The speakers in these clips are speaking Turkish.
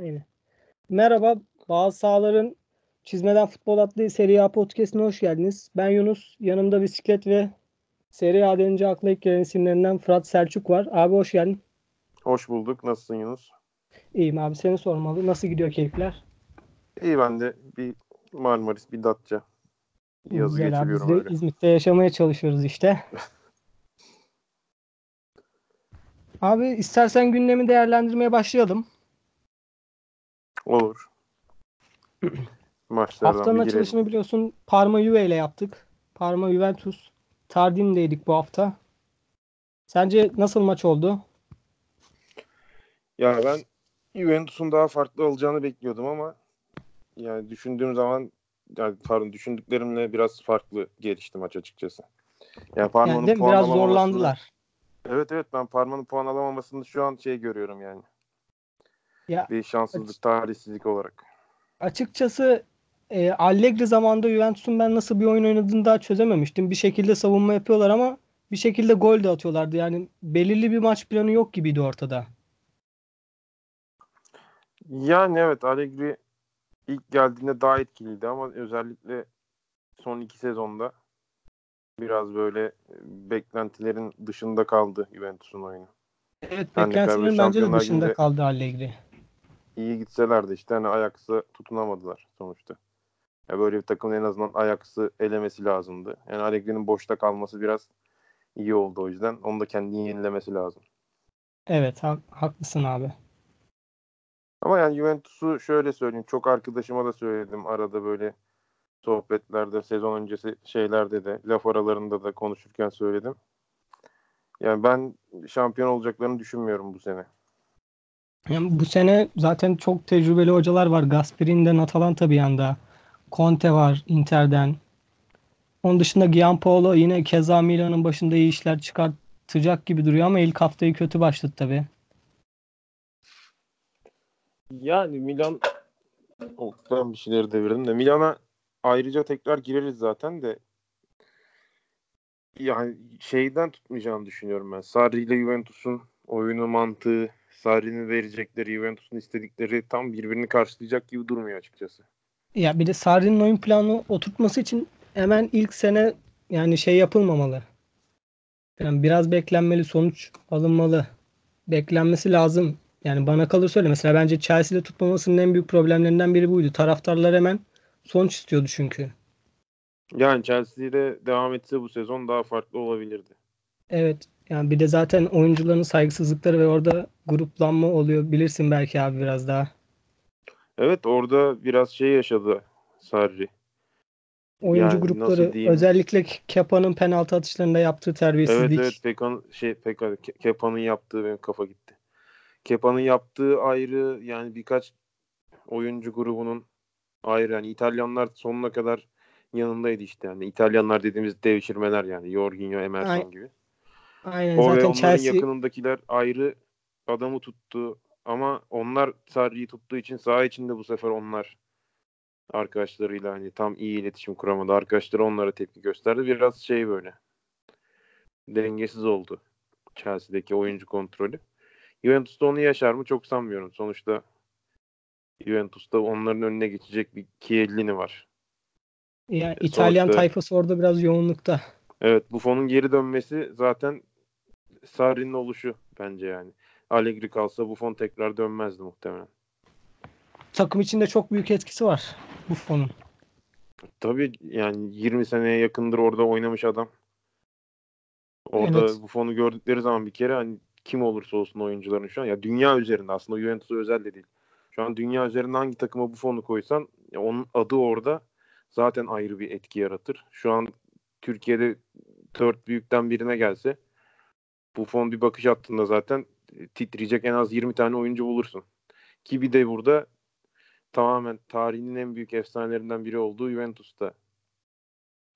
Aynen. Merhaba, bazı sahaların Çizmeden Futbol adlı Serie A podcastine hoş geldiniz. Ben Yunus, yanımda bisiklet ve Serie A denince akla ilk gelen isimlerinden Fırat Selçuk var. Abi hoş geldin. Hoş bulduk. Nasılsın Yunus? İyiyim abi, seni sormalı. Nasıl gidiyor keyifler? İyi ben de bir Marmaris, bir Datça. Yazı Güzel abi, biz de öyle. İzmit'te yaşamaya çalışıyoruz işte. abi istersen gündemi değerlendirmeye başlayalım. Olur. Maçlardan Haftanın açılışını biliyorsun Parma Juve ile yaptık. Parma Juventus. Tardim'deydik bu hafta. Sence nasıl maç oldu? Ya ben Juventus'un daha farklı olacağını bekliyordum ama yani düşündüğüm zaman yani pardon düşündüklerimle biraz farklı gelişti maç açıkçası. Yani Parma'nın yani puan biraz zorlandılar. Evet evet ben Parma'nın puan alamamasını şu an şey görüyorum yani. Ya, bir şanssızlık, açık, talihsizlik olarak. Açıkçası e, Allegri zamanında Juventus'un ben nasıl bir oyun oynadığını daha çözememiştim. Bir şekilde savunma yapıyorlar ama bir şekilde gol de atıyorlardı. Yani belirli bir maç planı yok gibiydi ortada. Yani evet Allegri ilk geldiğinde daha etkiliydi ama özellikle son iki sezonda biraz böyle beklentilerin dışında kaldı Juventus'un oyunu. Evet beklentilerin bence de dışında kaldı Allegri iyi gitseler de işte hani Ajax'a tutunamadılar sonuçta. Ya böyle bir takımın en azından Ajax'ı elemesi lazımdı. Yani Allegri'nin boşta kalması biraz iyi oldu o yüzden. Onu da kendini yenilemesi lazım. Evet ha- haklısın abi. Ama yani Juventus'u şöyle söyleyeyim. Çok arkadaşıma da söyledim arada böyle sohbetlerde, sezon öncesi şeylerde de, laf aralarında da konuşurken söyledim. Yani ben şampiyon olacaklarını düşünmüyorum bu sene. Yani bu sene zaten çok tecrübeli hocalar var. Gasperini'den Atalanta bir yanda. Conte var Inter'den. Onun dışında Gianpaolo yine keza Milan'ın başında iyi işler çıkartacak gibi duruyor ama ilk haftayı kötü başladı tabii. Yani Milan oh, ben bir şeyleri devirdim de Milan'a ayrıca tekrar gireriz zaten de yani şeyden tutmayacağını düşünüyorum ben. Sarri ile Juventus'un oyunu mantığı Sarri'nin verecekleri, Juventus'un istedikleri tam birbirini karşılayacak gibi durmuyor açıkçası. Ya bir de Sarri'nin oyun planı oturtması için hemen ilk sene yani şey yapılmamalı. Yani biraz beklenmeli, sonuç alınmalı. Beklenmesi lazım. Yani bana kalırsa öyle. Mesela bence Chelsea'de tutmamasının en büyük problemlerinden biri buydu. Taraftarlar hemen sonuç istiyordu çünkü. Yani Chelsea'de devam etse bu sezon daha farklı olabilirdi. Evet. Yani bir de zaten oyuncuların saygısızlıkları ve orada gruplanma oluyor. Bilirsin belki abi biraz daha. Evet orada biraz şey yaşadı Sarri. Oyuncu yani grupları özellikle Kepa'nın penaltı atışlarında yaptığı terbiyesizlik. Evet evet Pekan şey Pekan Kepa'nın yaptığı benim kafa gitti. Kepa'nın yaptığı ayrı yani birkaç oyuncu grubunun ayrı yani İtalyanlar sonuna kadar yanındaydı işte yani İtalyanlar dediğimiz devşirmeler yani Jorginho, Emerson Aynen. gibi. Aynen o zaten ve Chelsea... yakınındakiler ayrı adamı tuttu ama onlar Sarri'yi tuttuğu için saha içinde bu sefer onlar arkadaşlarıyla hani tam iyi iletişim kuramadı. Arkadaşları onlara tepki gösterdi. Biraz şey böyle dengesiz oldu Chelsea'deki oyuncu kontrolü. Juventus'ta onu yaşar mı çok sanmıyorum. Sonuçta Juventus'ta onların önüne geçecek bir Chiellini var. Yani İtalyan Sonuçta, tayfası orada biraz yoğunlukta. Evet Buffon'un geri dönmesi zaten Sarri'nin oluşu bence yani. Allegri kalsa Buffon tekrar dönmezdi muhtemelen. Takım içinde çok büyük etkisi var Buffon'un. Tabii yani 20 seneye yakındır orada oynamış adam. Orada evet. Buffon'u gördükleri zaman bir kere hani kim olursa olsun oyuncuların şu an ya dünya üzerinde aslında Juventus'a özel de değil. Şu an dünya üzerinde hangi takıma Buffon'u koysan ya onun adı orada zaten ayrı bir etki yaratır. Şu an Türkiye'de dört büyükten birine gelse Buffon bir bakış attığında zaten e, titreyecek en az 20 tane oyuncu bulursun. Ki bir de burada tamamen tarihinin en büyük efsanelerinden biri olduğu Juventus'ta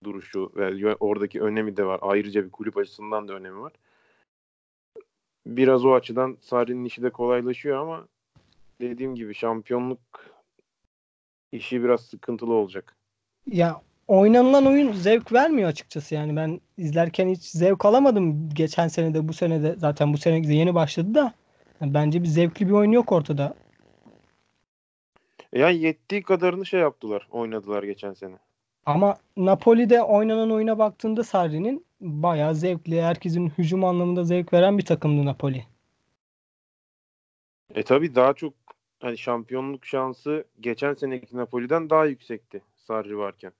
duruşu ve oradaki önemi de var. Ayrıca bir kulüp açısından da önemi var. Biraz o açıdan Sarri'nin işi de kolaylaşıyor ama dediğim gibi şampiyonluk işi biraz sıkıntılı olacak. Ya oynanılan oyun zevk vermiyor açıkçası yani ben izlerken hiç zevk alamadım geçen sene de bu sene de zaten bu sene yeni başladı da yani bence bir zevkli bir oyun yok ortada. Yani yettiği kadarını şey yaptılar, oynadılar geçen sene. Ama Napoli'de oynanan oyuna baktığında Sarri'nin bayağı zevkli, herkesin hücum anlamında zevk veren bir takımdı Napoli. E tabi daha çok hani şampiyonluk şansı geçen seneki Napoli'den daha yüksekti Sarri varken.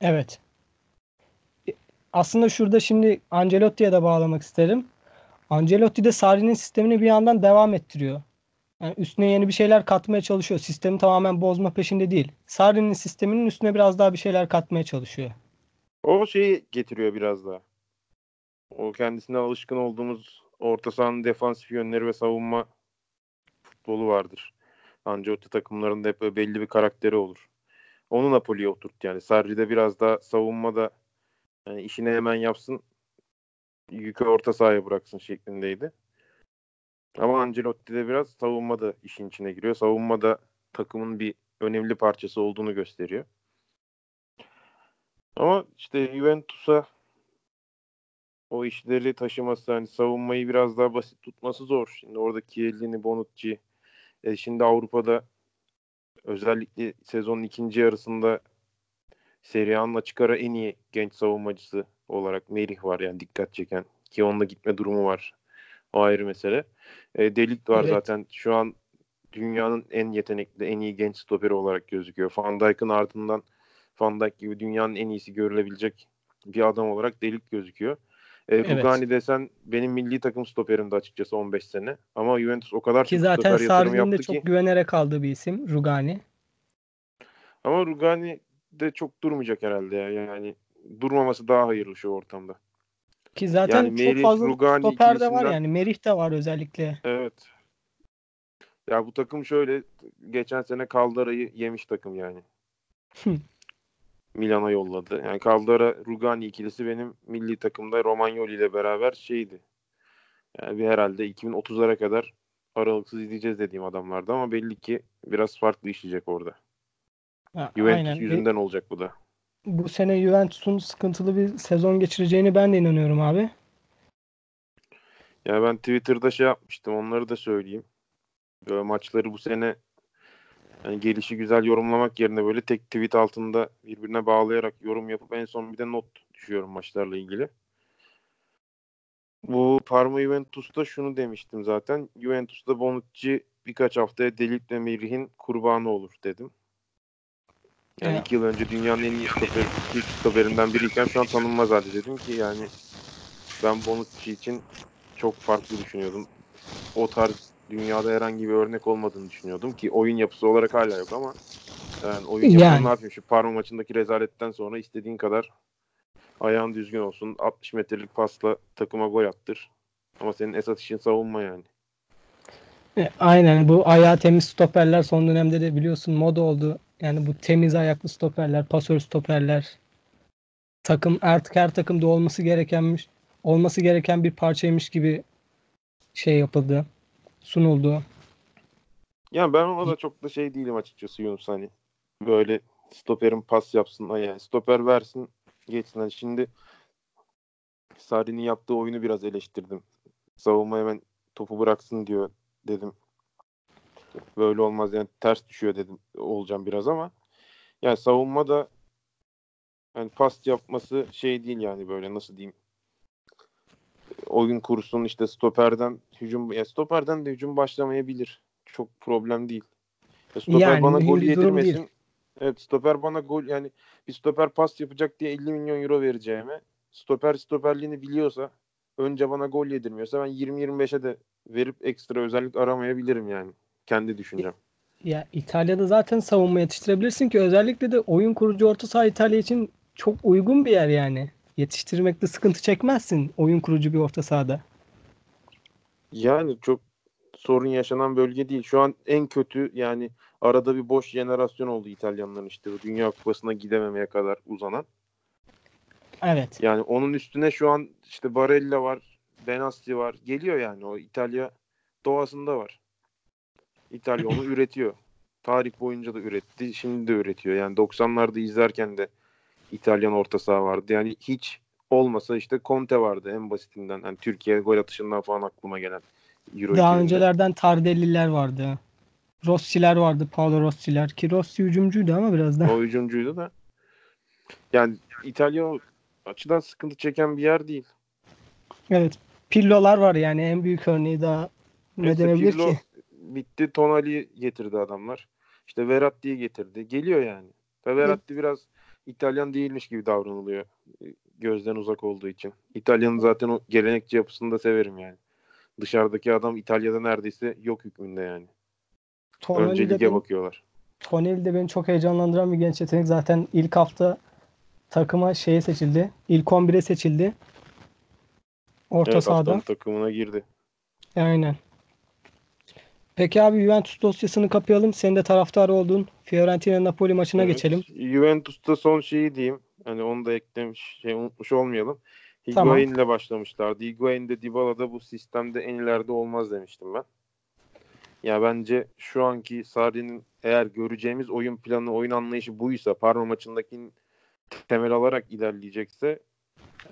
Evet. E, aslında şurada şimdi Ancelotti'ye de bağlamak isterim. Ancelotti de Sarri'nin sistemini bir yandan devam ettiriyor. Yani üstüne yeni bir şeyler katmaya çalışıyor. Sistemi tamamen bozma peşinde değil. Sarri'nin sisteminin üstüne biraz daha bir şeyler katmaya çalışıyor. O şeyi getiriyor biraz daha. O kendisine alışkın olduğumuz orta sahanın defansif yönleri ve savunma futbolu vardır. Ancelotti takımlarında hep belli bir karakteri olur. Onu Napoli'ye oturttu yani. Sarri'de biraz daha savunmada yani işini hemen yapsın yükü orta sahaya bıraksın şeklindeydi. Ama Ancelotti de biraz savunma da işin içine giriyor. Savunma da takımın bir önemli parçası olduğunu gösteriyor. Ama işte Juventus'a o işleri taşıması hani savunmayı biraz daha basit tutması zor. Şimdi orada Chiellini, Bonucci e şimdi Avrupa'da özellikle sezonun ikinci yarısında Serie A'nın çıkara en iyi genç savunmacısı olarak Merih var yani dikkat çeken ki onunla gitme durumu var. O ayrı mesele. E, Delik var evet. zaten şu an dünyanın en yetenekli, en iyi genç stoperi olarak gözüküyor. Van Dijk'ın ardından Van Dijk gibi dünyanın en iyisi görülebilecek bir adam olarak Delik gözüküyor. E, evet. Rugani desen benim milli takım stoperimdi açıkçası 15 sene. Ama Juventus o kadar ki zaten Sarri'nin de çok ki... güvenerek aldığı bir isim Rugani. Ama Rugani de çok durmayacak herhalde ya. Yani durmaması daha hayırlı şu ortamda. Ki zaten yani çok Merih, fazla Rugani stoper de var yani. Merih de var özellikle. Evet. Ya bu takım şöyle geçen sene Caldera'yı yemiş takım yani. Milan'a yolladı. Yani Caldara Rugani ikilisi benim milli takımda Romagnoli ile beraber şeydi. Yani bir herhalde 2030'lara kadar aralıksız izleyeceğiz dediğim adamlardı ama belli ki biraz farklı işleyecek orada. Ha, Juventus aynen. yüzünden olacak bu da. Bu sene Juventus'un sıkıntılı bir sezon geçireceğini ben de inanıyorum abi. Ya ben Twitter'da şey yapmıştım onları da söyleyeyim. Böyle maçları bu sene yani gelişi güzel yorumlamak yerine böyle tek tweet altında birbirine bağlayarak yorum yapıp en son bir de not düşüyorum maçlarla ilgili. Bu Parma Juventus'ta şunu demiştim zaten. Juventus'ta Bonucci birkaç haftaya Delik ve Merih'in kurbanı olur dedim. Yani evet. iki yıl önce dünyanın en iyi stoper, stoperinden biriyken şu an tanınmaz halde dedim ki yani ben Bonucci için çok farklı düşünüyordum. O tarz dünyada herhangi bir örnek olmadığını düşünüyordum ki oyun yapısı olarak hala yok ama yani oyun yani. yapısı ne yapayım şu Parma maçındaki rezaletten sonra istediğin kadar ayağın düzgün olsun 60 metrelik pasla takıma gol attır ama senin esas işin savunma yani. E, aynen bu ayağı temiz stoperler son dönemde de biliyorsun moda oldu. Yani bu temiz ayaklı stoperler, pasör stoperler takım artık her takımda olması gerekenmiş olması gereken bir parçaymış gibi şey yapıldı sunuldu. Ya ben ona da çok da şey değilim açıkçası Yunus hani. Böyle stoperin pas yapsın yani stoper versin geçsin. Hani şimdi Sarri'nin yaptığı oyunu biraz eleştirdim. Savunma hemen topu bıraksın diyor dedim. Böyle olmaz yani ters düşüyor dedim olacağım biraz ama yani savunma da yani pas yapması şey değil yani böyle nasıl diyeyim oyun kursun işte stoperden hücum ya stoperden de hücum başlamayabilir. Çok problem değil. Ya stoper yani, bana gol yedirmesin. Değil. Evet stoper bana gol yani bir stoper pas yapacak diye 50 milyon euro vereceğime stoper stoperliğini biliyorsa önce bana gol yedirmiyorsa ben 20-25'e de verip ekstra özellik aramayabilirim yani. Kendi düşüncem. Ya İtalya'da zaten savunma yetiştirebilirsin ki özellikle de oyun kurucu orta saha İtalya için çok uygun bir yer yani yetiştirmekte sıkıntı çekmezsin oyun kurucu bir orta sahada. Yani çok sorun yaşanan bölge değil. Şu an en kötü yani arada bir boş jenerasyon oldu İtalyanların işte Dünya Kupası'na gidememeye kadar uzanan. Evet. Yani onun üstüne şu an işte Barella var, Benassi var. Geliyor yani o İtalya doğasında var. İtalya onu üretiyor. Tarih boyunca da üretti. Şimdi de üretiyor. Yani 90'larda izlerken de İtalyan orta saha vardı. Yani hiç olmasa işte Conte vardı en basitinden. Yani Türkiye gol atışından falan aklıma gelen. Euro Daha 2000'de. öncelerden Tardelliler vardı. Rossi'ler vardı. Paolo Rossi'ler. Ki Rossi hücumcuydu ama biraz da. O hücumcuydu da. Yani İtalya açıdan sıkıntı çeken bir yer değil. Evet. Pirlo'lar var yani en büyük örneği daha ne Mesela denebilir ki? bitti. Tonali getirdi adamlar. İşte Verratti'yi getirdi. Geliyor yani. Ve Verratti biraz İtalyan değilmiş gibi davranılıyor. Gözden uzak olduğu için. İtalya'nın zaten o gelenekçi yapısını da severim yani. Dışarıdaki adam İtalya'da neredeyse yok hükmünde yani. Önce Tonali de, lige beni, bakıyorlar. Tonali de beni çok heyecanlandıran bir genç yetenek. Zaten ilk hafta takıma şeye seçildi. İlk 11'e seçildi. Orta Evet, sahada. Takımına girdi. Aynen. Peki abi Juventus dosyasını kapayalım. Senin de taraftarı olduğun Fiorentina Napoli maçına Evet, geçelim. Juventus'ta son şeyi diyeyim. Hani onu da eklemiş, şey unutmuş olmayalım. Tamam. Higuain ile başlamışlardı. Higuain de Dybala'da bu sistemde en ileride olmaz demiştim ben. Ya bence şu anki Sarri'nin eğer göreceğimiz oyun planı, oyun anlayışı buysa, Parma maçındaki temel alarak ilerleyecekse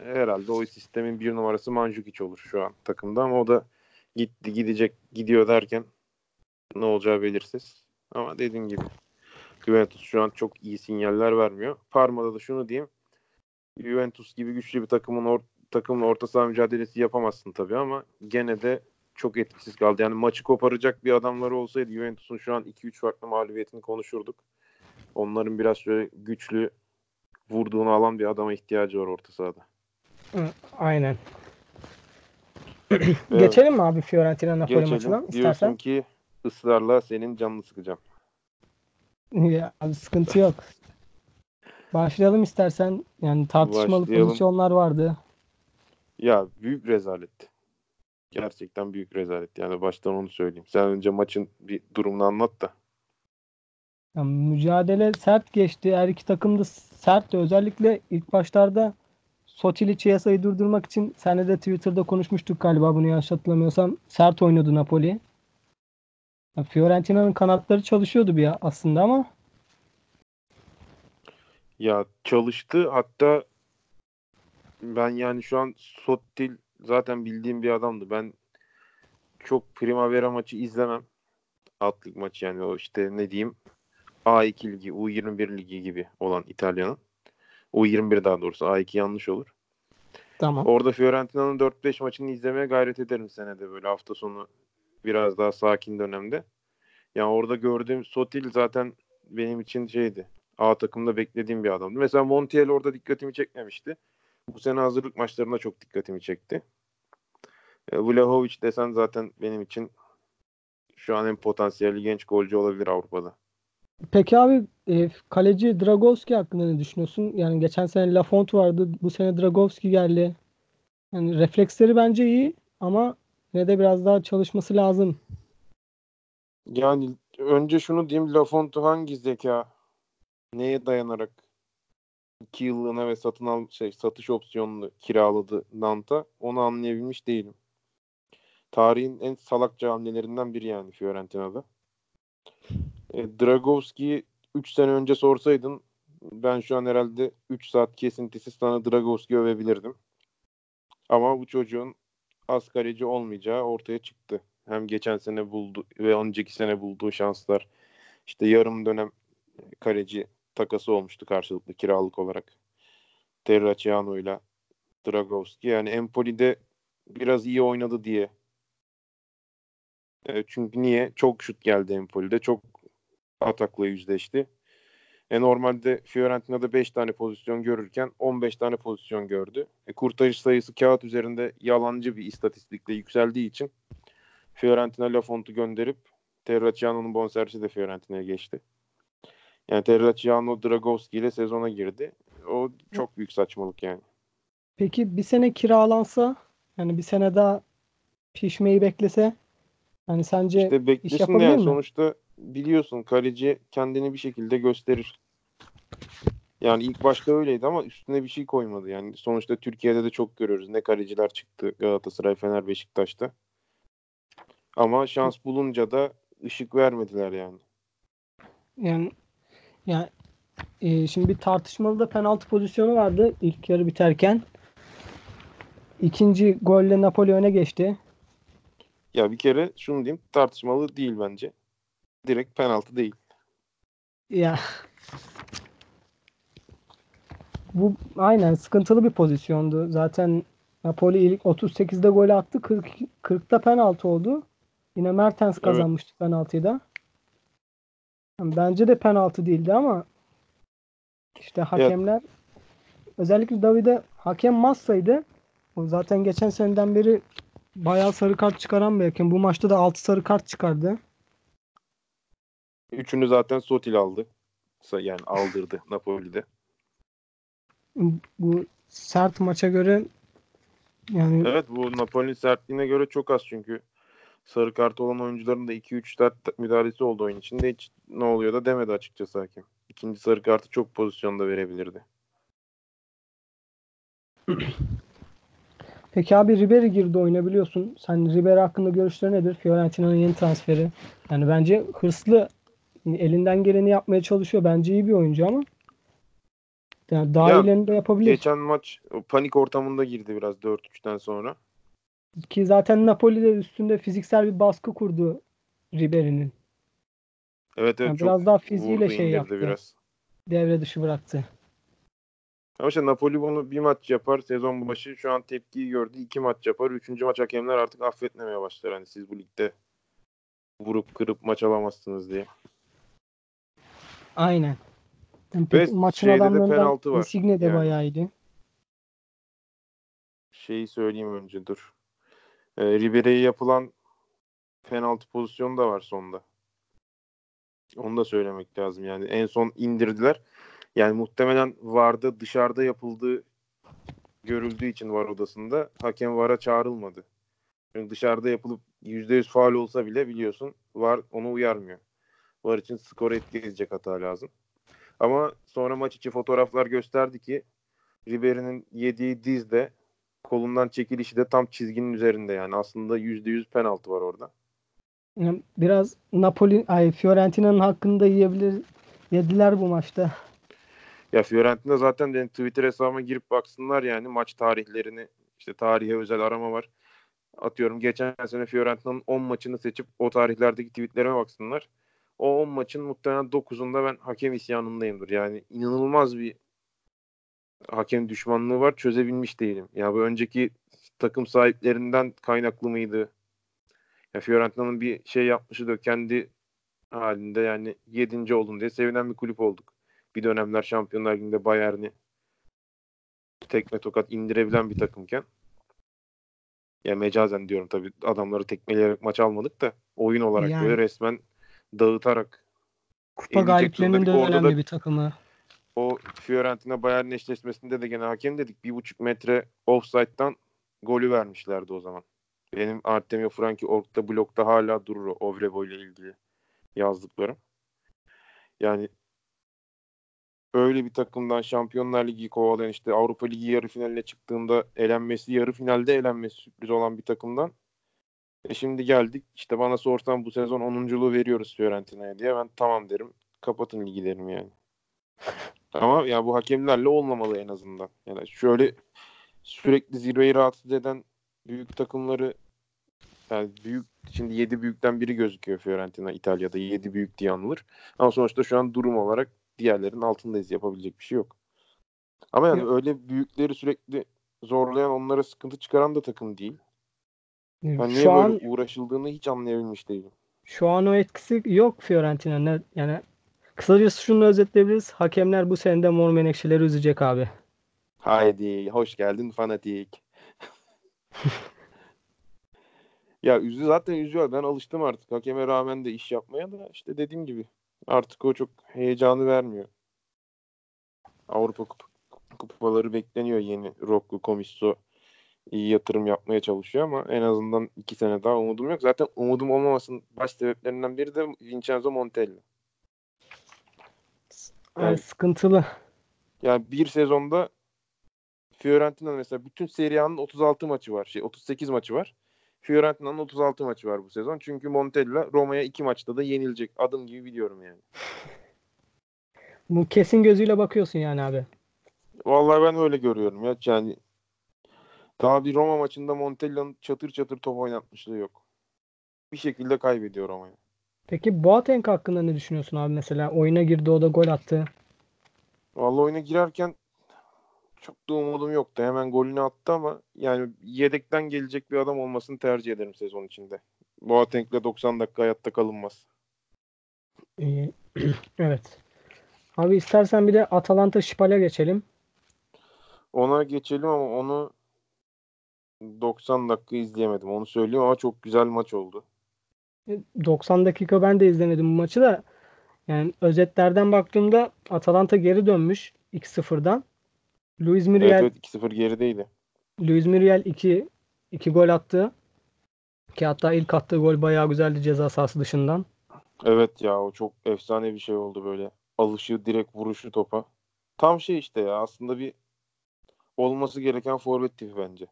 herhalde o sistemin bir numarası Mandzukic olur şu an takımda ama o da gitti gidecek gidiyor derken ne olacağı belirsiz. Ama dediğim gibi Juventus şu an çok iyi sinyaller vermiyor. Parma'da da şunu diyeyim. Juventus gibi güçlü bir takımın or takımla orta saha mücadelesi yapamazsın tabii ama gene de çok etkisiz kaldı. Yani maçı koparacak bir adamları olsaydı Juventus'un şu an 2-3 farklı mağlubiyetini konuşurduk. Onların biraz şöyle güçlü vurduğunu alan bir adama ihtiyacı var orta sahada. Aynen. Evet. Geçelim mi abi Fiorentina Napoli maçına Diyorsun istersen? ki ısrarla senin canını sıkacağım. Ya, abi sıkıntı yok. Başlayalım istersen. Yani tartışmalı Başlayalım. pozisyonlar vardı. Ya büyük rezalet. Gerçekten büyük rezalet. Yani baştan onu söyleyeyim. Sen önce maçın bir durumunu anlat da. Ya, mücadele sert geçti. Her iki takım da sertti. Özellikle ilk başlarda Sotili Chiesa'yı durdurmak için senle de Twitter'da konuşmuştuk galiba bunu yanlış hatırlamıyorsam. Sert oynadı Napoli. Fiorentina'nın kanatları çalışıyordu bir aslında ama Ya çalıştı hatta ben yani şu an Sottil zaten bildiğim bir adamdı. Ben çok Primavera maçı izlemem. Atlık maçı yani o işte ne diyeyim A2 ligi, U21 ligi gibi olan İtalya'nın. U21 daha doğrusu A2 yanlış olur. tamam. Orada Fiorentina'nın 4-5 maçını izlemeye gayret ederim senede böyle hafta sonu biraz daha sakin dönemde. Yani orada gördüğüm Sotil zaten benim için şeydi. A takımda beklediğim bir adamdı. Mesela Montiel orada dikkatimi çekmemişti. Bu sene hazırlık maçlarında çok dikkatimi çekti. E, Vlahovic desen zaten benim için şu an en potansiyelli genç golcü olabilir Avrupa'da. Peki abi e, kaleci Dragowski hakkında ne düşünüyorsun? Yani geçen sene Lafont vardı. Bu sene Dragowski geldi. Yani refleksleri bence iyi ama yine de biraz daha çalışması lazım. Yani önce şunu diyeyim Lafonte hangi zeka neye dayanarak 2 yıllığına ve satın al şey satış opsiyonunu kiraladı Nant'a onu anlayabilmiş değilim. Tarihin en salakça hamlelerinden biri yani Fiorentina'da. E, Dragowski'yi 3 sene önce sorsaydın ben şu an herhalde 3 saat kesintisiz sana Dragowski övebilirdim. Ama bu çocuğun az kaleci olmayacağı ortaya çıktı. Hem geçen sene buldu ve önceki sene bulduğu şanslar işte yarım dönem kaleci takası olmuştu karşılıklı kiralık olarak. Terraciano ile Dragowski. Yani Empoli'de biraz iyi oynadı diye. E, çünkü niye? Çok şut geldi Empoli'de. Çok atakla yüzleşti. E normalde Fiorentina'da 5 tane pozisyon görürken 15 tane pozisyon gördü. E, kurtarış sayısı kağıt üzerinde yalancı bir istatistikle yükseldiği için Fiorentina Lafont'u gönderip Terraciano'nun bonservisi de Fiorentina'ya geçti. Yani Terraciano Dragowski ile sezona girdi. O çok büyük saçmalık yani. Peki bir sene kiralansa yani bir sene daha pişmeyi beklese hani sence İşte beklesin de yapabilir yani mi? sonuçta biliyorsun kaleci kendini bir şekilde gösterir. Yani ilk başta öyleydi ama üstüne bir şey koymadı. Yani sonuçta Türkiye'de de çok görüyoruz. Ne kaleciler çıktı Galatasaray, Fener, Beşiktaş'ta. Ama şans bulunca da ışık vermediler yani. Yani yani e, şimdi bir tartışmalı da penaltı pozisyonu vardı ilk yarı biterken. İkinci golle Napoli öne geçti. Ya bir kere şunu diyeyim tartışmalı değil bence. Direkt penaltı değil. Ya bu aynen sıkıntılı bir pozisyondu. Zaten Napoli ilk 38'de gol attı. 40 40'ta penaltı oldu. Yine Mertens kazanmıştı evet. penaltıyı da. Yani bence de penaltı değildi ama işte hakemler evet. özellikle Davide hakem Massa'ydı. O zaten geçen seneden beri bayağı sarı kart çıkaran bir hakem. Bu maçta da 6 sarı kart çıkardı. Üçünü zaten Sotil aldı. Yani aldırdı Napoli'de. Bu sert maça göre yani Evet bu Napoli'nin sertliğine göre çok az çünkü sarı kart olan oyuncuların da 2-3 sert müdahalesi oldu oyun içinde. Hiç ne oluyor da demedi açıkçası hakem. İkinci sarı kartı çok pozisyonda verebilirdi. Peki abi Ribery girdi oyuna biliyorsun. Sen Ribery hakkında görüşleri nedir? Fiorentina'nın yeni transferi. Yani bence hırslı elinden geleni yapmaya çalışıyor. Bence iyi bir oyuncu ama yani daha ya, iyilerini de yapabilir. Geçen maç panik ortamında girdi biraz 4-3'ten sonra. Ki zaten Napoli'de üstünde fiziksel bir baskı kurdu Ribery'nin. Evet evet. Yani biraz daha fiziğiyle şey yaptı. Biraz. Devre dışı bıraktı. Ama işte Napoli bunu bir maç yapar sezon başı şu an tepkiyi gördü. iki maç yapar. Üçüncü maç hakemler artık affetmemeye başlar. Hani siz bu ligde vurup kırıp maç alamazsınız diye. Aynen. Yani Ve maçın adamlarından penaltı var. Insigne de yani. bayağı iyiydi. Şeyi söyleyeyim önce dur. Ee, Ribery'e yapılan penaltı pozisyonu da var sonda. Onu da söylemek lazım. Yani en son indirdiler. Yani muhtemelen VAR'da dışarıda yapıldığı görüldüğü için VAR odasında hakem VAR'a çağrılmadı. Çünkü dışarıda yapılıp %100 faal olsa bile biliyorsun VAR onu uyarmıyor. VAR için skor etkileyecek hata lazım. Ama sonra maç içi fotoğraflar gösterdi ki Ribery'nin yediği dizde kolundan çekilişi de tam çizginin üzerinde yani aslında %100 penaltı var orada. Biraz Napoli ay Fiorentina'nın hakkında yiyebilir yediler bu maçta. Ya Fiorentina zaten benim Twitter hesabıma girip baksınlar yani maç tarihlerini işte tarihe özel arama var. Atıyorum geçen sene Fiorentina'nın 10 maçını seçip o tarihlerdeki tweetlerime baksınlar. O 10 maçın muhtemelen 9'unda ben hakem isyanındayımdır. Yani inanılmaz bir hakem düşmanlığı var. Çözebilmiş değilim. Ya bu önceki takım sahiplerinden kaynaklı mıydı? Ya Fiorentina'nın bir şey yapmışı da kendi halinde yani 7. oldum diye sevinen bir kulüp olduk. Bir dönemler Şampiyonlar Ligi'nde Bayern'i tekme tokat indirebilen bir takımken ya mecazen diyorum tabii adamları tekmeleyerek maç almadık da oyun olarak yani. böyle resmen dağıtarak kupa galiplerinin de önemli bir takımı. O Fiorentina Bayern eşleşmesinde de gene hakem dedik bir buçuk metre offside'dan golü vermişlerdi o zaman. Benim Artemio Franki orta blokta hala durur o Ovrebo ile ilgili yazdıklarım. Yani öyle bir takımdan Şampiyonlar Ligi kovalayan işte Avrupa Ligi yarı finaline çıktığında elenmesi, yarı finalde elenmesi sürpriz olan bir takımdan e şimdi geldik işte bana sorsan bu sezon 10.luğu veriyoruz Fiorentina'ya diye ben tamam derim. Kapatın ligi derim yani. Ama ya bu hakemlerle olmamalı en azından. Yani şöyle sürekli zirveyi rahatsız eden büyük takımları yani büyük şimdi 7 büyükten biri gözüküyor Fiorentina İtalya'da 7 büyük diye anılır. Ama sonuçta şu an durum olarak diğerlerin altındayız. Yapabilecek bir şey yok. Ama yani ya. öyle büyükleri sürekli zorlayan onlara sıkıntı çıkaran da takım değil. Ben niye şu böyle an, uğraşıldığını hiç anlayabilmiş değilim. Şu an o etkisi yok Fiorentina'nın. Yani kısacası şunu özetleyebiliriz. Hakemler bu senede mor menekşeleri üzecek abi. Haydi hoş geldin fanatik. ya üzü zaten üzüyor. Ben alıştım artık. Hakeme rağmen de iş yapmaya da işte dediğim gibi artık o çok heyecanı vermiyor. Avrupa kup kupaları bekleniyor yeni Rocco Komisso iyi yatırım yapmaya çalışıyor ama en azından iki sene daha umudum yok. Zaten umudum olmamasının baş sebeplerinden biri de Vincenzo Montella. Yani, sıkıntılı. Yani bir sezonda Fiorentina mesela bütün Serie A'nın 36 maçı var. Şey 38 maçı var. Fiorentina'nın 36 maçı var bu sezon. Çünkü Montella Roma'ya iki maçta da yenilecek. Adım gibi biliyorum yani. Bu kesin gözüyle bakıyorsun yani abi. Vallahi ben öyle görüyorum ya. Yani daha bir Roma maçında Montella'nın çatır çatır top oynatmışlığı yok. Bir şekilde kaybediyor Roma'ya. Peki Boateng hakkında ne düşünüyorsun abi mesela? Oyuna girdi o da gol attı. Vallahi oyuna girerken çok da umudum yoktu. Hemen golünü attı ama yani yedekten gelecek bir adam olmasını tercih ederim sezon içinde. Boateng'le 90 dakika hayatta kalınmaz. Ee, evet. Abi istersen bir de Atalanta Şipal'e geçelim. Ona geçelim ama onu 90 dakika izleyemedim. Onu söyleyeyim ama çok güzel maç oldu. 90 dakika ben de izlemedim bu maçı da. Yani özetlerden baktığımda Atalanta geri dönmüş 2-0'dan. Luis Muriel Evet, evet 2-0 gerideydi. Luis Muriel 2 2 gol attı. Ki hatta ilk attığı gol bayağı güzeldi ceza sahası dışından. Evet ya o çok efsane bir şey oldu böyle. Alışı direkt vuruşu topa. Tam şey işte ya aslında bir olması gereken forvet tipi bence.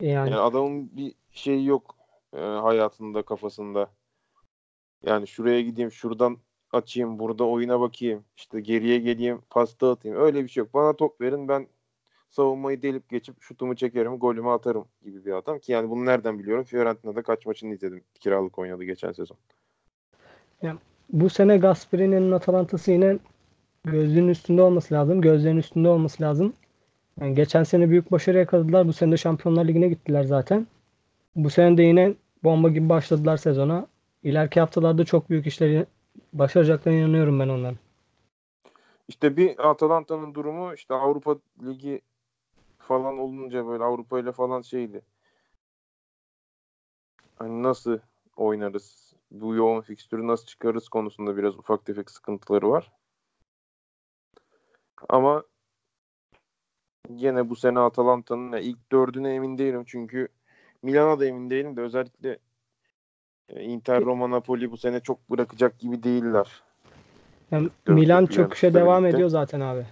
Yani, Yani adamın bir şeyi yok e, hayatında kafasında. Yani şuraya gideyim şuradan açayım burada oyuna bakayım işte geriye geleyim pasta atayım öyle bir şey yok. Bana top verin ben savunmayı delip geçip şutumu çekerim golümü atarım gibi bir adam ki yani bunu nereden biliyorum Fiorentina'da kaç maçını izledim kiralık oynadı geçen sezon. bu sene Gasperini'nin Atalanta'sı yine gözünün üstünde olması lazım. Gözlerin üstünde olması lazım. Yani geçen sene büyük başarı yakaladılar. Bu sene de Şampiyonlar Ligi'ne gittiler zaten. Bu sene de yine bomba gibi başladılar sezona. İleriki haftalarda çok büyük işleri başaracaklarına inanıyorum ben onların. İşte bir Atalanta'nın durumu işte Avrupa Ligi falan olunca böyle Avrupa ile falan şeydi. Hani nasıl oynarız? Bu yoğun fikstürü nasıl çıkarırız konusunda biraz ufak tefek sıkıntıları var. Ama Gene bu sene Atalanta'nın ya ilk dördüne emin değilim çünkü Milan'a da emin değilim de özellikle e, Inter, Roma, Napoli bu sene çok bırakacak gibi değiller. Yani Milan çöküşe devam birlikte. ediyor zaten abi.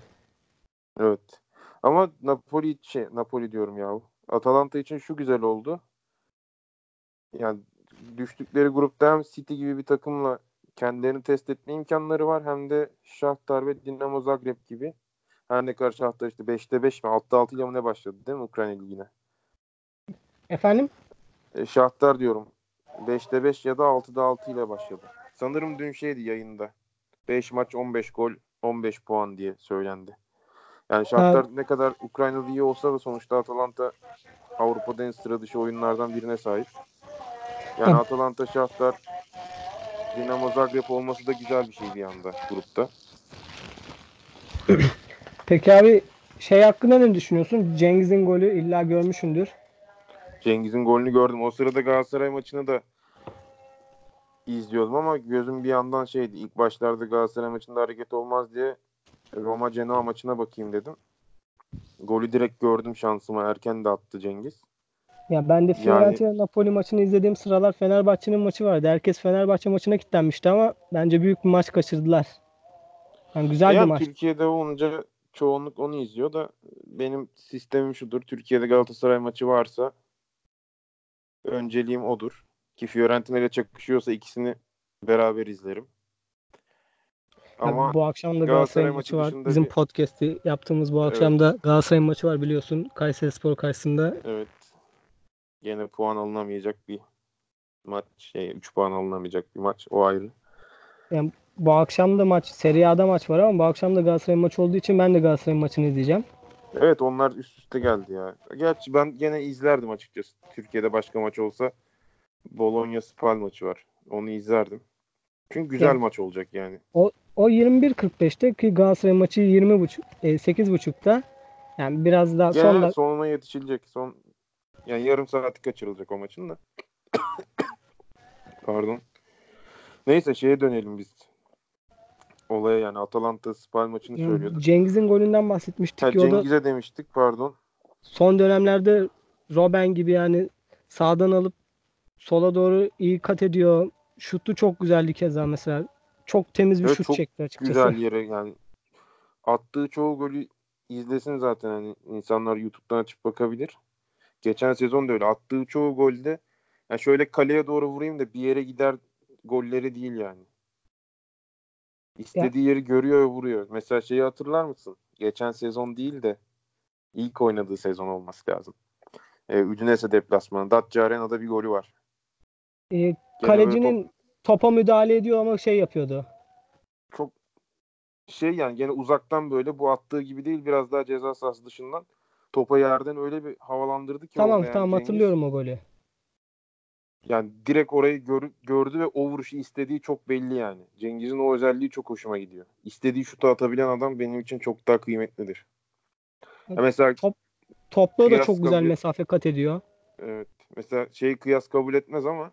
Evet. Ama Napoli şey Napoli diyorum yahu. Atalanta için şu güzel oldu. Yani düştükleri grupta hem City gibi bir takımla kendilerini test etme imkanları var hem de Shakhtar ve Dinamo Zagreb gibi. Her ne kadar Shakhtar işte 5'te 5 mi 6'da 6 ile mi ne başladı değil mi Ukrayna Ligi'ne? Efendim? E, Shakhtar diyorum. 5'te 5 ya da 6'da 6 ile başladı. Sanırım dün şeydi yayında. 5 maç 15 gol 15 puan diye söylendi. Yani Shakhtar ne kadar Ukrayna'da iyi olsa da sonuçta Atalanta Avrupa'da en sıra dışı oyunlardan birine sahip. Yani Hı. Atalanta, Shakhtar, Dinamo Zagreb olması da güzel bir şey bir anda grupta. Peki abi şey hakkında ne düşünüyorsun? Cengiz'in golü illa görmüşsündür. Cengiz'in golünü gördüm. O sırada Galatasaray maçını da izliyordum ama gözüm bir yandan şeydi. İlk başlarda Galatasaray maçında hareket olmaz diye Roma Genoa maçına bakayım dedim. Golü direkt gördüm şansıma. Erken de attı Cengiz. Ya ben de Fiorentina Napoli maçını izlediğim sıralar Fenerbahçe'nin maçı vardı. Herkes Fenerbahçe maçına kilitlenmişti ama bence büyük bir maç kaçırdılar. Yani güzel bir Ya maç. Türkiye'de olunca çoğunluk onu izliyor da benim sistemim şudur. Türkiye'de Galatasaray maçı varsa önceliğim odur. Ki Fiorentina ile çakışıyorsa ikisini beraber izlerim. Ama bu akşam da Galatasaray Galatasaray maçı maçı var. Bizim bir- podcast'i yaptığımız bu Evet. akşam da Galatasaray maçı var biliyorsun. Kayserispor karşısında. evet gene puan alınamayacak bir maç. Şey, 3 puan alınamayacak bir maç. O ayrı. Bu akşam da maç, Serie A'da maç var ama bu akşam da Galatasaray maçı olduğu için ben de Galatasaray maçını izleyeceğim. Evet onlar üst üste geldi ya. Gerçi ben gene izlerdim açıkçası. Türkiye'de başka maç olsa Bologna Spal maçı var. Onu izlerdim. Çünkü güzel Ya- maç olacak yani. O 21.45'te ki Galatasaray maçı 20.30 e, 8.30'da. Yani biraz daha Gene sonra sonuna yetişilecek. Son yani yarım saati kaçırılacak o maçın da. Pardon. Neyse şeye dönelim biz. Olaya yani Atalanta Spal maçını söylüyorduk. Cengiz'in golünden bahsetmiştik Ha, o da Cengiz'e demiştik pardon. son dönemlerde Robben gibi yani sağdan alıp sola doğru iyi kat ediyor. Şutu çok güzeldi keza mesela. Çok temiz bir Evet, şut çekti açıkçası. Güzel yere yani attığı çoğu golü izlesin zaten hani insanlar YouTube'dan açıp bakabilir. Geçen sezon da öyle attığı çoğu golde yani şöyle kaleye doğru vurayım da bir yere gider golleri değil yani. İstediği yeri görüyor ve vuruyor. Mesela şeyi hatırlar mısın? Geçen sezon değil de ilk oynadığı sezon olması lazım. Ee, Udinese deplasmanı. Datça Arena'da bir golü var. Gene kalecinin topa müdahale ediyor ama şey yapıyordu. Çok şey yani gene uzaktan böyle bu attığı gibi değil biraz daha ceza sahası dışından topa yerden öyle bir havalandırdı ki Tamam yani tamam Cengiz. hatırlıyorum o golü. Yani direkt orayı gör- gördü ve o vuruşu istediği çok belli yani. Cengiz'in o özelliği çok hoşuma gidiyor. İstediği şutu atabilen adam benim için çok daha kıymetlidir. Ya mesela Top- Topla da çok güzel kabul- mesafe kat ediyor. evet mesela şey kıyas kabul etmez ama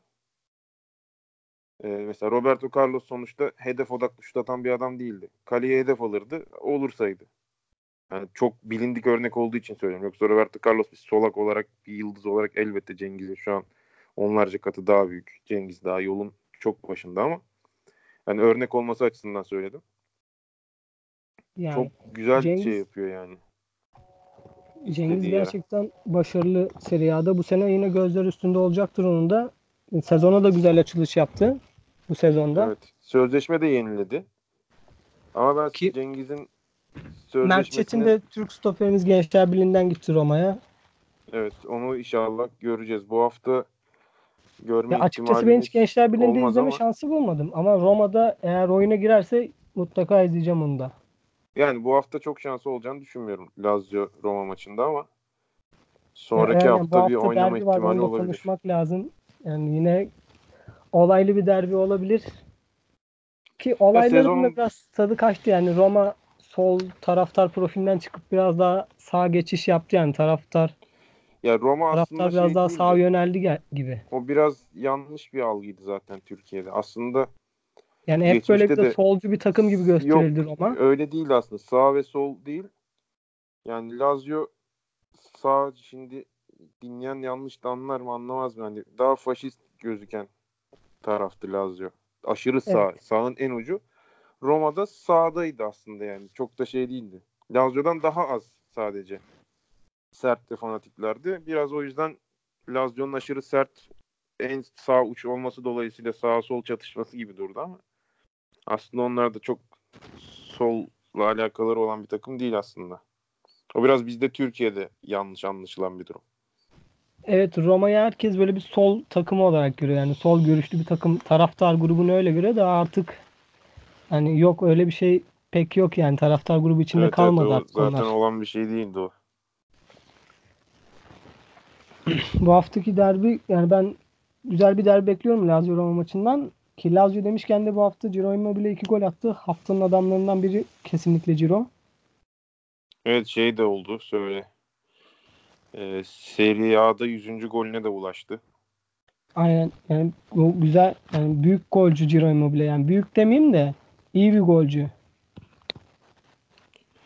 e, mesela Roberto Carlos sonuçta hedef odaklı şut atan bir adam değildi. Kaleye hedef alırdı, olursaydı. Yani çok bilindik örnek olduğu için söylüyorum. Yoksa Roberto Carlos bir solak olarak, bir yıldız olarak elbette Cengiz'e şu an onlarca katı daha büyük. Cengiz daha yolun çok başında ama yani örnek olması açısından söyledim. Yani çok güzel Cengiz- şey yapıyor yani. Cengiz yere. gerçekten başarılı Serie. Bu sene yine gözler üstünde olacaktır onun da. Sezona da güzel açılış yaptı bu sezonda. Evet. Sözleşme de yeniledi. Ama ben Ki- Cengiz'in Mert Çetin sözleşmesini de Türk stoperimiz Gençler Birliği'nden gitti Roma'ya. evet onu inşallah göreceğiz. Bu hafta görme Ya açıkçası ben hiç Gençler Birliği'nde izleme ama- şansı bulmadım. Ama Roma'da eğer oyuna girerse mutlaka izleyeceğim onu da. Yani bu hafta çok şansı olacağını düşünmüyorum Lazio Roma maçında ama Ya sonraki eğer hafta bu bir hafta oynama derbi var, ihtimali da olabilir. konuşmak lazım. Yani yine olaylı bir derbi olabilir. Ki olayların sezonun- da biraz tadı kaçtı yani Roma sol taraftar profilinden çıkıp biraz daha sağ geçiş yaptı yani taraftar Ya Roma taraftar aslında biraz şey daha sağa yöneldi gibi. O biraz yanlış bir algıydı zaten Türkiye'de. Aslında Yani hep böyle bir de de- solcu bir takım gibi gösterildi Roma. öyle değil aslında. Sağ ve sol değil. Yani Lazio sağ şimdi dinleyen yanlış da anlar mı anlamaz mı? Hani daha faşist gözüken taraftı Lazio. Aşırı sağ. Sağın en ucu. Roma'da sağdaydı aslında yani. Çok da şey değildi. Lazio'dan daha az sadece. Sert ve fanatiklerdi. Biraz o yüzden Lazio'nun aşırı sert en sağ uç olması dolayısıyla sağ sol çatışması gibi durdu ama aslında onlar da çok solla alakaları olan bir takım değil aslında. O biraz bizde Türkiye'de yanlış anlaşılan bir durum. Evet Roma'yı herkes böyle bir sol takımı olarak görüyor. Yani sol görüşlü bir takım taraftar grubunu öyle görüyor da artık hani yok öyle bir şey pek yok yani taraftar grubu içinde Evet, evet, kalmadı o artık zaten onlar. olan bir şey değildi o. Bu haftaki derbi yani ben güzel bir derbi bekliyorum Lazio Roma maçından. Ki Lazio demişken de bu hafta Ciro Immobile 2 gol attı. Haftanın adamlarından biri kesinlikle Ciro. Evet şey de oldu söyle. Ee, Serie A'da 100. golüne de ulaştı. Aynen yani bu güzel yani büyük golcü Ciro Immobile yani büyük demeyeyim de iyi bir golcü.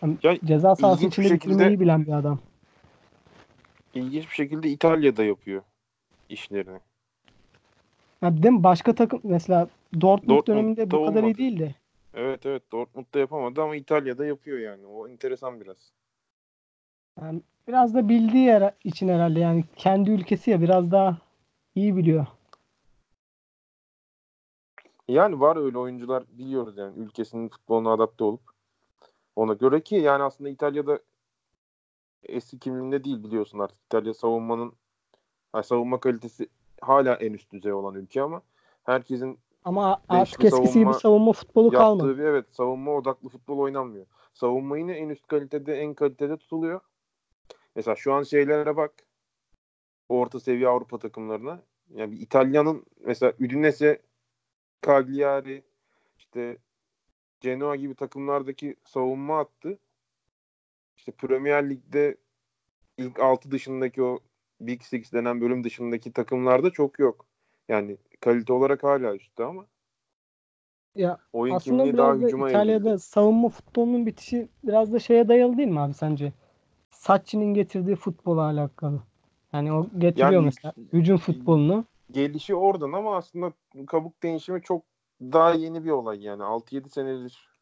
Yani Ya, ceza sahası içinde şekilde- bitirmeyi bilen bir adam. İlginç bir şekilde İtalya'da yapıyor işlerini. Ya değil mi? Başka takım mesela Dortmund Dortmund'da döneminde bu kadar iyi değildi. Evet evet Dortmund'da yapamadı ama İtalya'da yapıyor yani. O enteresan biraz. Yani biraz da bildiği yer için herhalde yani kendi ülkesi ya biraz daha iyi biliyor. Yani var öyle oyuncular biliyoruz yani ülkesinin futboluna adapte olup ona göre ki yani aslında İtalya'da eski kimliğinde değil biliyorsun artık. İtalya savunmanın yani savunma kalitesi hala en üst düzey olan ülke ama herkesin Ama artık eskisi gibi savunma savunma futbolu kalmadı. bir evet savunma odaklı futbol oynanmıyor. Savunma yine en üst kalitede en kalitede tutuluyor. Mesela şu an şeylere bak. Orta seviye Avrupa takımlarına. Yani bir İtalya'nın mesela Udinese, Cagliari, işte Genoa gibi takımlardaki savunma attı. İşte Premier Lig'de ilk 6 dışındaki o Big Six denen bölüm dışındaki takımlarda çok yok. Yani kalite olarak hala üstte ama Ya oyun aslında kimliği daha biraz da İtalya'da evrildi. savunma futbolunun bitişi biraz da şeye dayalı değil mi abi sence? Sacchi'nin getirdiği futbola alakalı. Yani o getiriyor Yani- mesela hücum futbolunu. gelişi oradan ama aslında kabuk değişimi çok daha yeni bir olay yani 6-7 senedir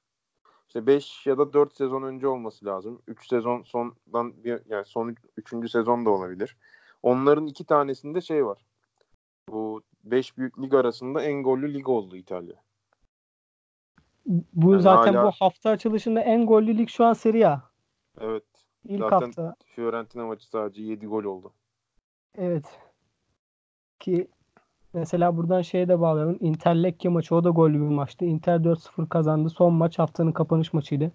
işte 5 ya da 4 sezon önce olması lazım. 3 sezon sondan bir yani son 3. sezon da olabilir. Onların iki tanesinde şey var. Bu 5 büyük lig arasında en gollü lig oldu İtalya. Bu Yani zaten hala- bu hafta açılışında en gollü lig şu an Serie A. Evet. İlk Zaten- hafta. Fiorentina maçı sadece 7 gol oldu. Evet. Ki Mesela buradan şeye de bağlayalım. Inter Lecce maçı o da gollü bir maçtı. Inter 4-0 kazandı. Son maç haftanın kapanış maçıydı.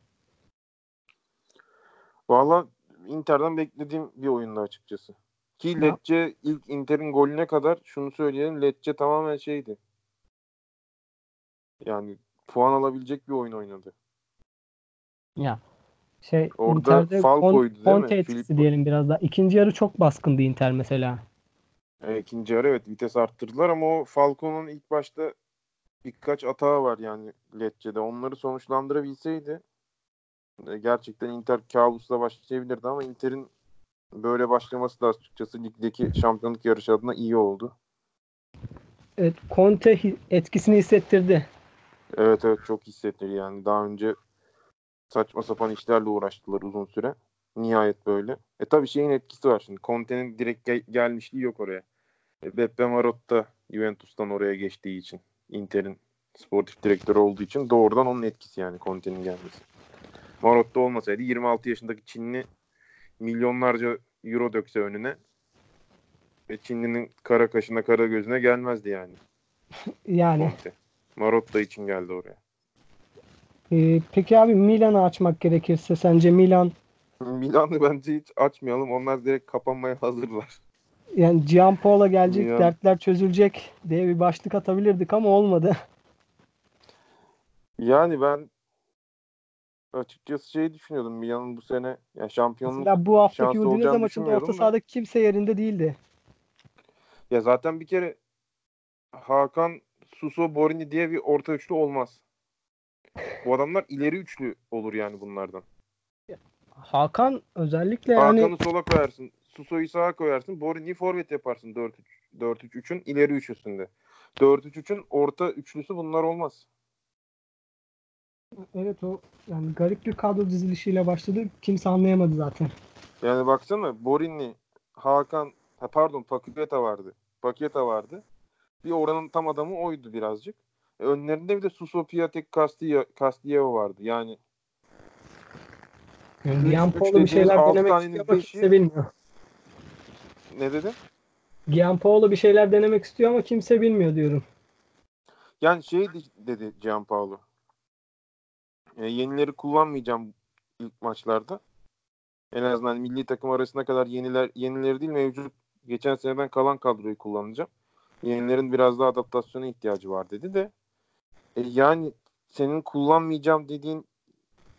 Valla Inter'den beklediğim bir oyundu açıkçası. Ki Lecce ilk Inter'in golüne kadar şunu söyleyelim. Lecce tamamen şeydi. Yani puan alabilecek bir oyun oynadı. Ya şey Orada Inter'de Falco'ydu değil Conte mi? etkisi Filippo. diyelim biraz daha. İkinci yarı çok baskındı Inter mesela. E, ikinci yarı evet vites arttırdılar ama o Falco'nun ilk başta birkaç hata var yani Lecce'de. Onları sonuçlandırabilseydi e, gerçekten Inter kabusla başlayabilirdi ama Inter'in böyle başlaması da açıkçası ligdeki şampiyonluk yarışı adına iyi oldu. Evet, Conte etkisini hissettirdi. Evet evet çok hissettir yani. Daha önce saçma sapan işlerle uğraştılar uzun süre. Nihayet böyle. E tabii şeyin etkisi var şimdi. Conte'nin direkt gel- gelmişliği yok oraya. Beppe Marotta Juventus'tan oraya geçtiği için. Inter'in sportif direktörü olduğu için doğrudan onun etkisi yani Conte'nin gelmesi. Marotta olmasaydı 26 yaşındaki Çinli milyonlarca euro dökse önüne ve Çinli'nin kara kaşına kara gözüne gelmezdi yani Yani Conte. Marotta için geldi oraya. e, peki abi Milan'ı açmak gerekirse sence Milan Milan'ı bence hiç açmayalım. Onlar direkt kapanmaya hazırlar. Yani Gianpaolo gelecek Milan- dertler çözülecek diye bir başlık atabilirdik ama olmadı. Yani ben açıkçası şey düşünüyordum. Milan'ın bu sene ya şampiyonluk Mesela bu haftaki Udinese maçında orta da. sahadaki kimse yerinde değildi. ya zaten bir kere Hakan Suso Borini diye bir orta üçlü olmaz. Bu adamlar ileri üçlü olur yani bunlardan. Hakan özellikle yani Hakan'ı sola koyarsın. Suso'yu sağa koyarsın. Borini'yi forvet yaparsın 4-3. 4-3-3'ün ileri üçlüsünde. 4-3-3'ün orta üçlüsü bunlar olmaz. evet o yani garip bir kadro dizilişiyle başladı. Kimse anlayamadı zaten. Yani baksana Borini, Hakan, ha pardon Paqueta vardı. Paqueta vardı. Bir oranın tam adamı oydu birazcık. E, önlerinde bir de Suso Piatek Castilla, Castillejo vardı. Yani Yani üç Gianpaolo bir şeyler denemek istiyor ama kimse bilmiyor. Ne dedi? Gianpaolo bir şeyler denemek istiyor ama kimse bilmiyor diyorum. Yani şey de- dedi Gianpaolo. E, yenileri kullanmayacağım ilk maçlarda. En azından milli takım arasına kadar yeniler yenileri değil mevcut geçen seneden kalan kadroyu kullanacağım. Yenilerin biraz daha adaptasyona ihtiyacı var dedi de e, yani senin kullanmayacağım dediğin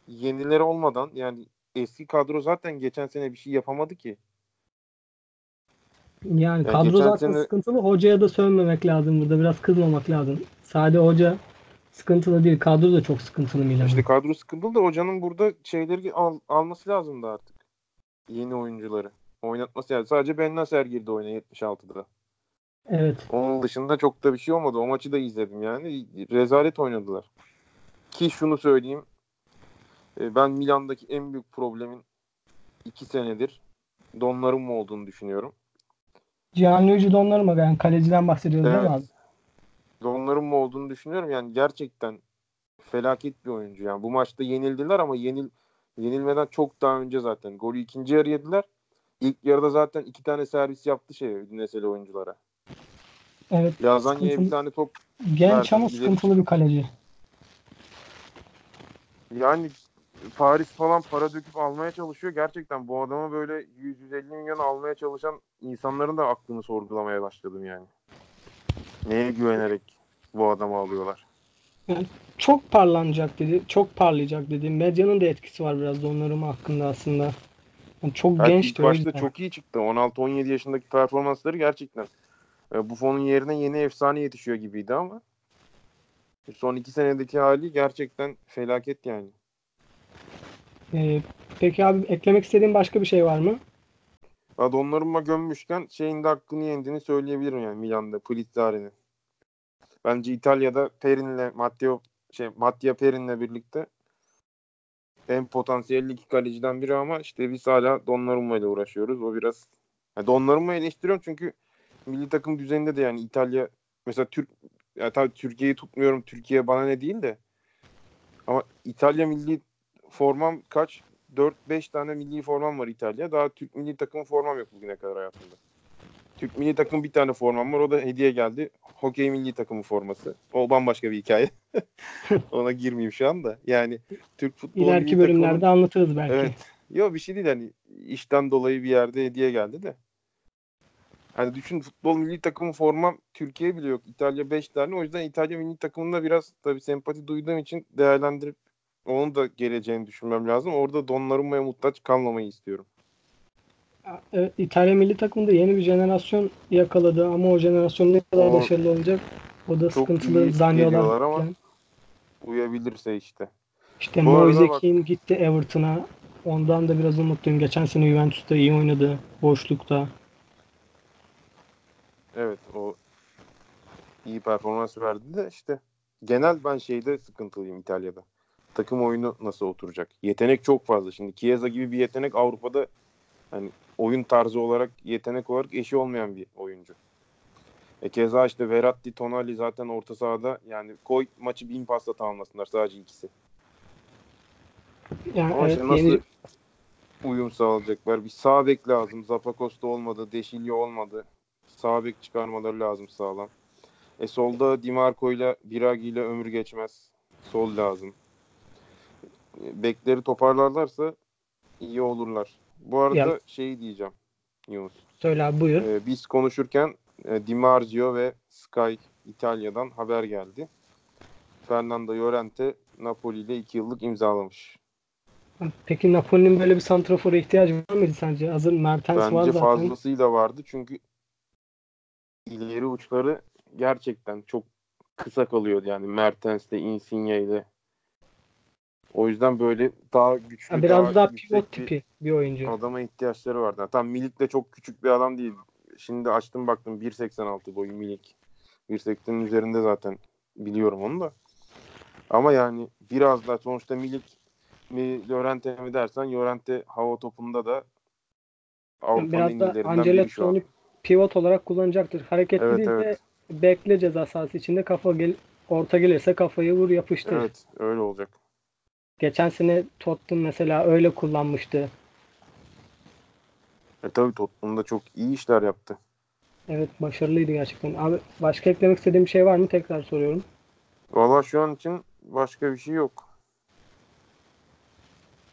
yenileri olmadan yani eski kadro zaten geçen sene bir şey yapamadı ki. Yani Ya kadro zaten sene- sıkıntılı. Hocaya da sövmemek lazım burada. Biraz kızmamak lazım. Sade hoca sıkıntılı değil. Kadro da çok sıkıntılı Milan'ın. İşte kadro sıkıntılı da hocanın burada şeyleri al- alması lazımdı artık. Yeni oyuncuları. Oynatması yani. Sadece Ben Nasser girdi oyuna 76'da. Evet. Onun dışında çok da bir şey olmadı. O maçı da izledim yani. Rezalet oynadılar. Ki şunu söyleyeyim. e, Ben Milan'daki en büyük problemin iki senedir Donnarumma olduğunu düşünüyorum. Gianluigi Donnarumma yani kaleciden bahsediyoruz değil mi Evet. abi? Donnarumma olduğunu düşünüyorum. Yani gerçekten felaket bir oyuncu. Yani bu maçta yenildiler ama yenil yenilmeden çok daha önce zaten. Golü ikinci yarı yediler. İlk yarıda zaten iki tane servis yaptı şey Ünineseli oyunculara. Evet. Lazanya'ya bir tane top Genç Verdim, ama sıkıntılı bir kaleci. Yani Paris falan para döküp almaya çalışıyor. Gerçekten bu adama böyle 100-150 milyon almaya çalışan insanların da aklını sorgulamaya başladım yani. Neye güvenerek bu adamı alıyorlar? Çok parlanacak dedi. Çok parlayacak dedi. Medyanın da etkisi var biraz Donnarumma hakkında aslında. Yani çok Evet, gençti ilk başta çok iyi çıktı. 16-17 yaşındaki performansları gerçekten. E, Buffon'un yerine yeni efsane yetişiyor gibiydi ama son iki senedeki hali gerçekten felaket yani. Ee, peki abi eklemek istediğin başka bir şey var mı? Donnarumma gömmüşken şeyin de hakkını yendiğini söyleyebilirim yani Milan'da Pulizzari'nin. Bence İtalya'da Perin'le Matteo şey Mattia Perin'le birlikte en potansiyelli iki kaleciden biri ama işte biz hala Donnarumma ile uğraşıyoruz. O biraz yani Donnarumma'yı eleştiriyorum çünkü milli takım düzeninde de yani İtalya mesela Türk ya tabii Türkiye'yi tutmuyorum. Türkiye bana ne değil de ama İtalya milli formam kaç? 4-5 tane milli formam var İtalya. Daha Türk milli takım formam yok bugüne kadar hayatımda. Türk milli takım bir tane formam var. O da hediye geldi. Hokey milli takımı forması. O bambaşka bir hikaye. Ona girmeyeyim şu anda. Yani Türk futbol İleriki bölümlerde takımının- anlatırız belki. Evet. Yok bir şey değil hani işten dolayı bir yerde hediye geldi de. Hani düşün futbol milli takımı formam Türkiye bile yok. İtalya 5 tane. O yüzden İtalya milli takımında biraz tabii sempati duyduğum için değerlendirip onun da geleceğini düşünmem lazım. Orada Donnarumma'ya muhtaç kalmamayı istiyorum. Evet, İtalya milli takımında yeni bir jenerasyon yakaladı ama o jenerasyon ne kadar O- başarılı olacak o da sıkıntılı. geliyorlar ama- falan. Uyabilirse işte. İşte Moise bak- Kean gitti Everton'a. Ondan da biraz umutluyum. Geçen sene Juventus'ta iyi oynadı. Boşlukta. Evet o iyi performans verdi de işte genel ben şeyde sıkıntılıyım İtalya'da. Takım oyunu nasıl oturacak? Yetenek çok fazla. Şimdi Chiesa gibi bir yetenek Avrupa'da hani oyun tarzı olarak yetenek olarak eşi olmayan bir oyuncu. E keza işte Verratti, Tonali zaten orta sahada yani koy maçı bin pasla tamamlasınlar sadece ikisi. Yani Ama evet, işte nasıl yeni uyum sağlayacaklar? Bir sağ bek lazım. Zapacosta olmadı. Deşilyo olmadı. Sağ bek çıkarmaları lazım sağlam. E solda Di Marco ile Biragi ile ömür geçmez. Sol lazım. Bekleri toparlarlarsa iyi olurlar. Bu arada Ya- şey diyeceğim Yunus. söyle abi buyur. E, biz konuşurken e, Di Marzio ve Sky İtalya'dan haber geldi. Fernando Llorente Napoli ile 2 yıllık imzalamış. Peki Napoli'nin böyle bir santrafora ihtiyacı var mıydı sence? Hazır Mertens var Bence zaten. fazlasıyla vardı çünkü ileri uçları gerçekten çok kısa kalıyordu yani Mertens'le, Insigne'yle. O yüzden böyle daha güçlü, Ha, biraz daha yüksek pivot tipi bir oyuncu. adama ihtiyaçları vardı. Tam Milik de çok küçük bir adam değil. Şimdi açtım baktım 1.86 boyu Milik. 1.80'in üzerinde zaten biliyorum onu da. Ama yani biraz daha sonuçta Milik mi Llorente mi dersen Llorente hava topunda da Avrupa'nın Biraz da iyilerinden biri şu an. Ancelotti'ni pivot olarak kullanacaktır. Hareketli Evet, değil evet. de bekle ceza sahası içinde kafa gel orta gelirse kafayı vur yapıştır. Evet öyle olacak. Geçen sene Tottenham mesela öyle kullanmıştı. E tabii Tottenham'da çok iyi işler yaptı. Evet başarılıydı gerçekten. Abi başka eklemek istediğim bir şey var mı? Tekrar soruyorum. Valla şu an için başka bir şey yok.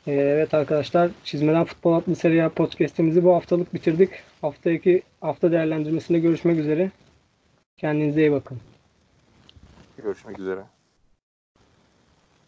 Ee, evet arkadaşlar Çizmeden Futbol adlı seri podcast'imizi bu haftalık bitirdik. Haftaki hafta değerlendirmesinde görüşmek üzere. Kendinize iyi bakın. Görüşmek üzere.